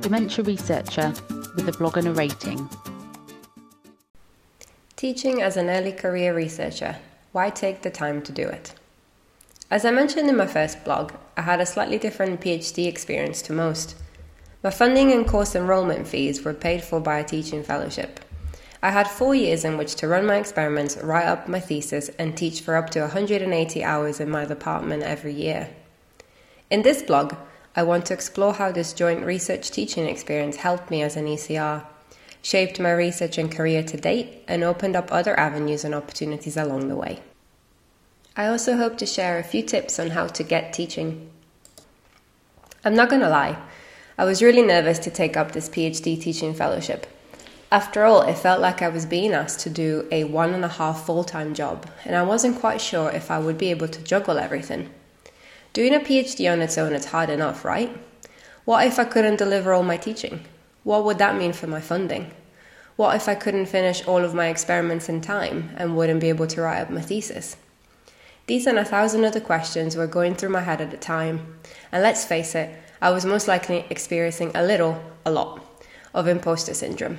dementia researcher with a blog and a rating. Teaching as an early career researcher, why take the time to do it? As I mentioned in my first blog, I had a slightly different PhD experience to most. My funding and course enrollment fees were paid for by a teaching fellowship. I had four years in which to run my experiments, write up my thesis, and teach for up to 180 hours in my department every year. In this blog, I want to explore how this joint research teaching experience helped me as an ECR, shaped my research and career to date, and opened up other avenues and opportunities along the way. I also hope to share a few tips on how to get teaching. I'm not going to lie, I was really nervous to take up this PhD teaching fellowship. After all, it felt like I was being asked to do a one and a half full time job, and I wasn't quite sure if I would be able to juggle everything. Doing a PhD on its own is hard enough, right? What if I couldn't deliver all my teaching? What would that mean for my funding? What if I couldn't finish all of my experiments in time and wouldn't be able to write up my thesis? These and a thousand other questions were going through my head at the time, and let's face it, I was most likely experiencing a little, a lot, of imposter syndrome.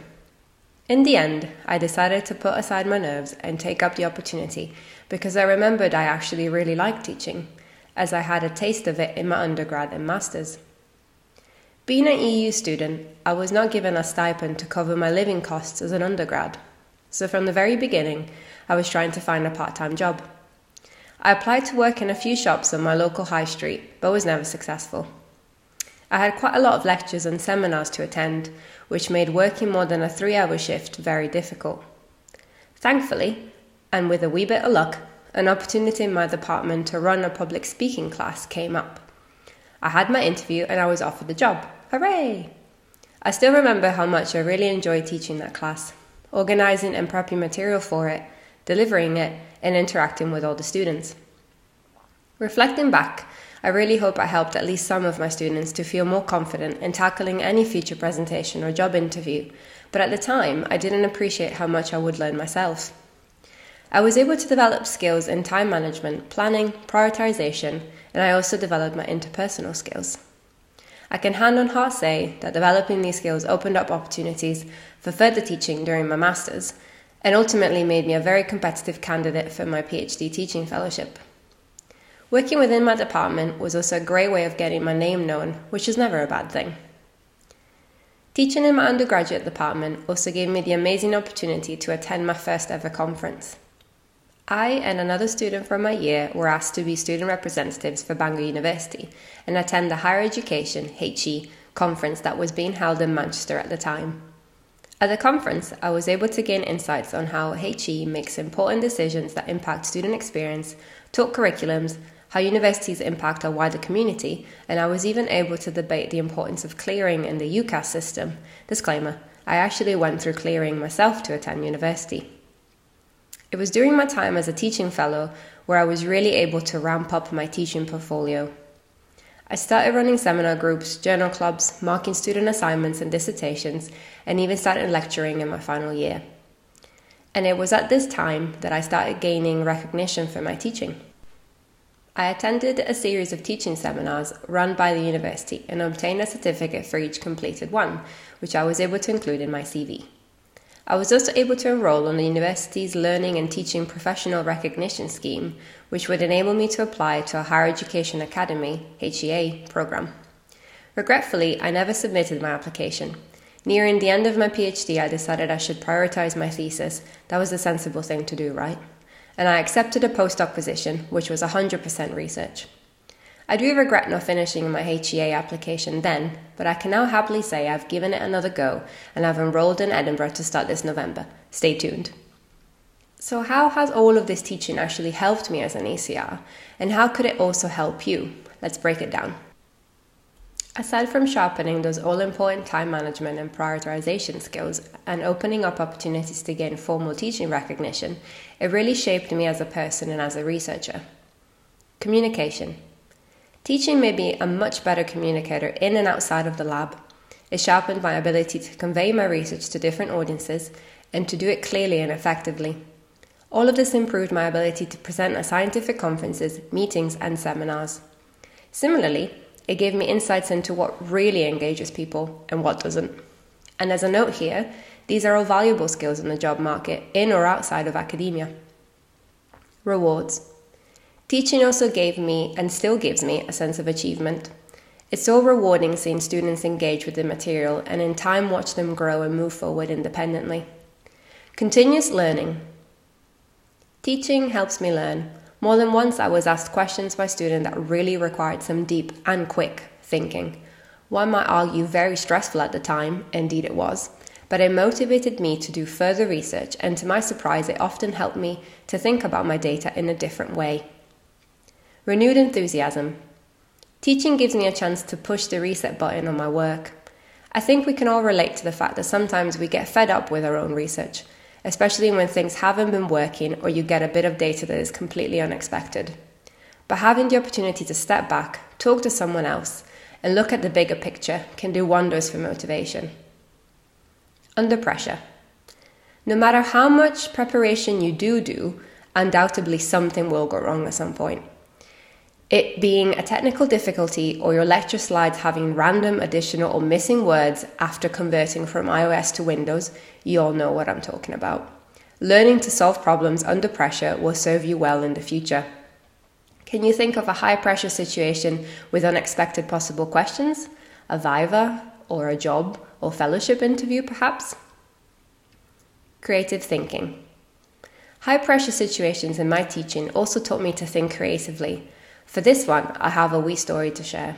In the end, I decided to put aside my nerves and take up the opportunity because I remembered I actually really liked teaching, as I had a taste of it in my undergrad and masters. Being an EU student, I was not given a stipend to cover my living costs as an undergrad, so from the very beginning, I was trying to find a part time job. I applied to work in a few shops on my local high street, but was never successful. I had quite a lot of lectures and seminars to attend, which made working more than a three hour shift very difficult. Thankfully, and with a wee bit of luck, an opportunity in my department to run a public speaking class came up. I had my interview and I was offered the job. Hooray! I still remember how much I really enjoyed teaching that class, organising and prepping material for it, delivering it, and interacting with all the students. Reflecting back, I really hope I helped at least some of my students to feel more confident in tackling any future presentation or job interview, but at the time I didn't appreciate how much I would learn myself. I was able to develop skills in time management, planning, prioritization, and I also developed my interpersonal skills. I can hand on heart say that developing these skills opened up opportunities for further teaching during my masters and ultimately made me a very competitive candidate for my PhD teaching fellowship. Working within my department was also a great way of getting my name known, which is never a bad thing. Teaching in my undergraduate department also gave me the amazing opportunity to attend my first ever conference. I and another student from my year were asked to be student representatives for Bangor University and attend the Higher Education HE conference that was being held in Manchester at the time. At the conference, I was able to gain insights on how HE makes important decisions that impact student experience, taught curriculums, how universities impact our wider community, and I was even able to debate the importance of clearing in the UCAS system. Disclaimer I actually went through clearing myself to attend university. It was during my time as a teaching fellow where I was really able to ramp up my teaching portfolio. I started running seminar groups, journal clubs, marking student assignments and dissertations, and even started lecturing in my final year. And it was at this time that I started gaining recognition for my teaching. I attended a series of teaching seminars run by the university and obtained a certificate for each completed one, which I was able to include in my CV. I was also able to enroll on the university's Learning and Teaching Professional Recognition Scheme, which would enable me to apply to a Higher Education Academy HEA program. Regretfully, I never submitted my application. Nearing the end of my PhD, I decided I should prioritize my thesis. That was the sensible thing to do, right? and I accepted a postdoc position, which was 100% research. I do regret not finishing my HEA application then, but I can now happily say I've given it another go and I've enrolled in Edinburgh to start this November. Stay tuned. So, how has all of this teaching actually helped me as an ECR? and how could it also help you? Let's break it down. Aside from sharpening those all important time management and prioritization skills and opening up opportunities to gain formal teaching recognition, it really shaped me as a person and as a researcher. Communication. Teaching made me a much better communicator in and outside of the lab. It sharpened my ability to convey my research to different audiences and to do it clearly and effectively. All of this improved my ability to present at scientific conferences, meetings, and seminars. Similarly, It gave me insights into what really engages people and what doesn't. And as a note here, these are all valuable skills in the job market, in or outside of academia. Rewards. Teaching also gave me, and still gives me, a sense of achievement. It's so rewarding seeing students engage with the material and in time watch them grow and move forward independently. Continuous learning. Teaching helps me learn. More than once, I was asked questions by students that really required some deep and quick thinking. One might argue very stressful at the time, indeed it was, but it motivated me to do further research, and to my surprise, it often helped me to think about my data in a different way. Renewed enthusiasm. Teaching gives me a chance to push the reset button on my work. I think we can all relate to the fact that sometimes we get fed up with our own research, especially when things haven't been working or you get a bit of data that is completely unexpected. But having the opportunity to step back, talk to someone else, and look at the bigger picture can do wonders for motivation under pressure. No matter how much preparation you do do, undoubtedly something will go wrong at some point. It being a technical difficulty or your lecture slides having random additional or missing words after converting from iOS to Windows, you all know what I'm talking about. Learning to solve problems under pressure will serve you well in the future. Can you think of a high pressure situation with unexpected possible questions? A viva or a job or fellowship interview, perhaps? Creative thinking. High pressure situations in my teaching also taught me to think creatively. For this one, I have a wee story to share.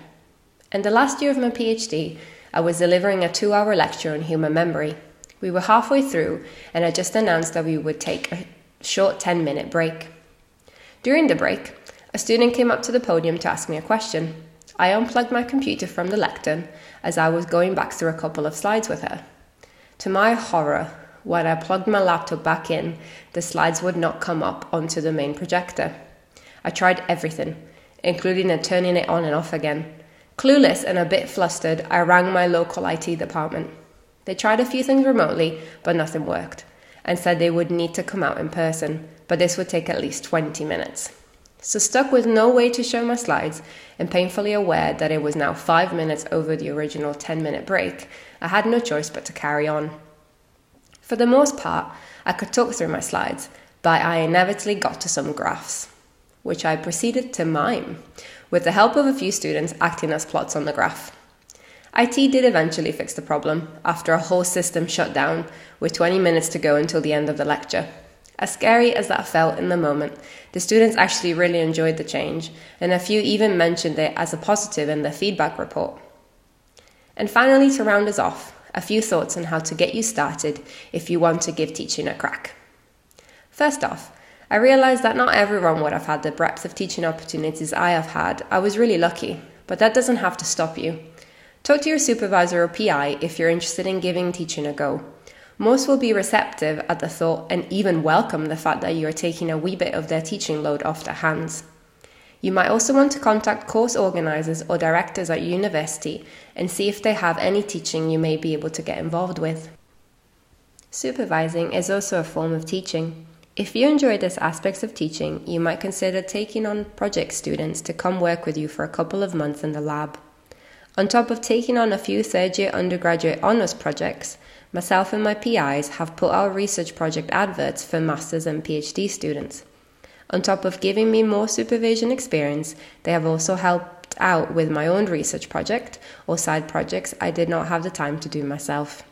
In the last year of my PhD, I was delivering a two hour lecture on human memory. We were halfway through, and I just announced that we would take a short 10 minute break. During the break, a student came up to the podium to ask me a question. I unplugged my computer from the lectern as I was going back through a couple of slides with her. To my horror, when I plugged my laptop back in, the slides would not come up onto the main projector. I tried everything, including turning it on and off again. Clueless and a bit flustered, I rang my local IT department. They tried a few things remotely, but nothing worked, and said they would need to come out in person, but this would take at least 20 minutes. So, stuck with no way to show my slides and painfully aware that it was now five minutes over the original 10 minute break, I had no choice but to carry on. For the most part, I could talk through my slides, but I inevitably got to some graphs, which I proceeded to mime, with the help of a few students acting as plots on the graph. IT did eventually fix the problem after a whole system shut down with 20 minutes to go until the end of the lecture. As scary as that felt in the moment, the students actually really enjoyed the change, and a few even mentioned it as a positive in their feedback report. And finally, to round us off, a few thoughts on how to get you started if you want to give teaching a crack. First off, I realised that not everyone would have had the breadth of teaching opportunities I have had. I was really lucky, but that doesn't have to stop you. Talk to your supervisor or PI if you're interested in giving teaching a go. Most will be receptive at the thought and even welcome the fact that you are taking a wee bit of their teaching load off their hands. You might also want to contact course organisers or directors at university and see if they have any teaching you may be able to get involved with. Supervising is also a form of teaching. If you enjoy this aspect of teaching, you might consider taking on project students to come work with you for a couple of months in the lab. On top of taking on a few third year undergraduate honours projects, Myself and my PIs have put out research project adverts for masters and PhD students. On top of giving me more supervision experience, they have also helped out with my own research project or side projects I did not have the time to do myself.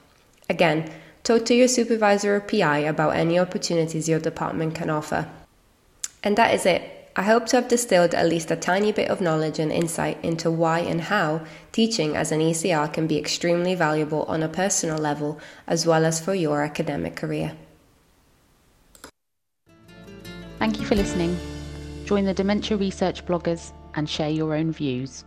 Again, talk to your supervisor or PI about any opportunities your department can offer. And that is it. I hope to have distilled at least a tiny bit of knowledge and insight into why and how teaching as an ECR can be extremely valuable on a personal level as well as for your academic career. Thank you for listening. Join the Dementia Research bloggers and share your own views.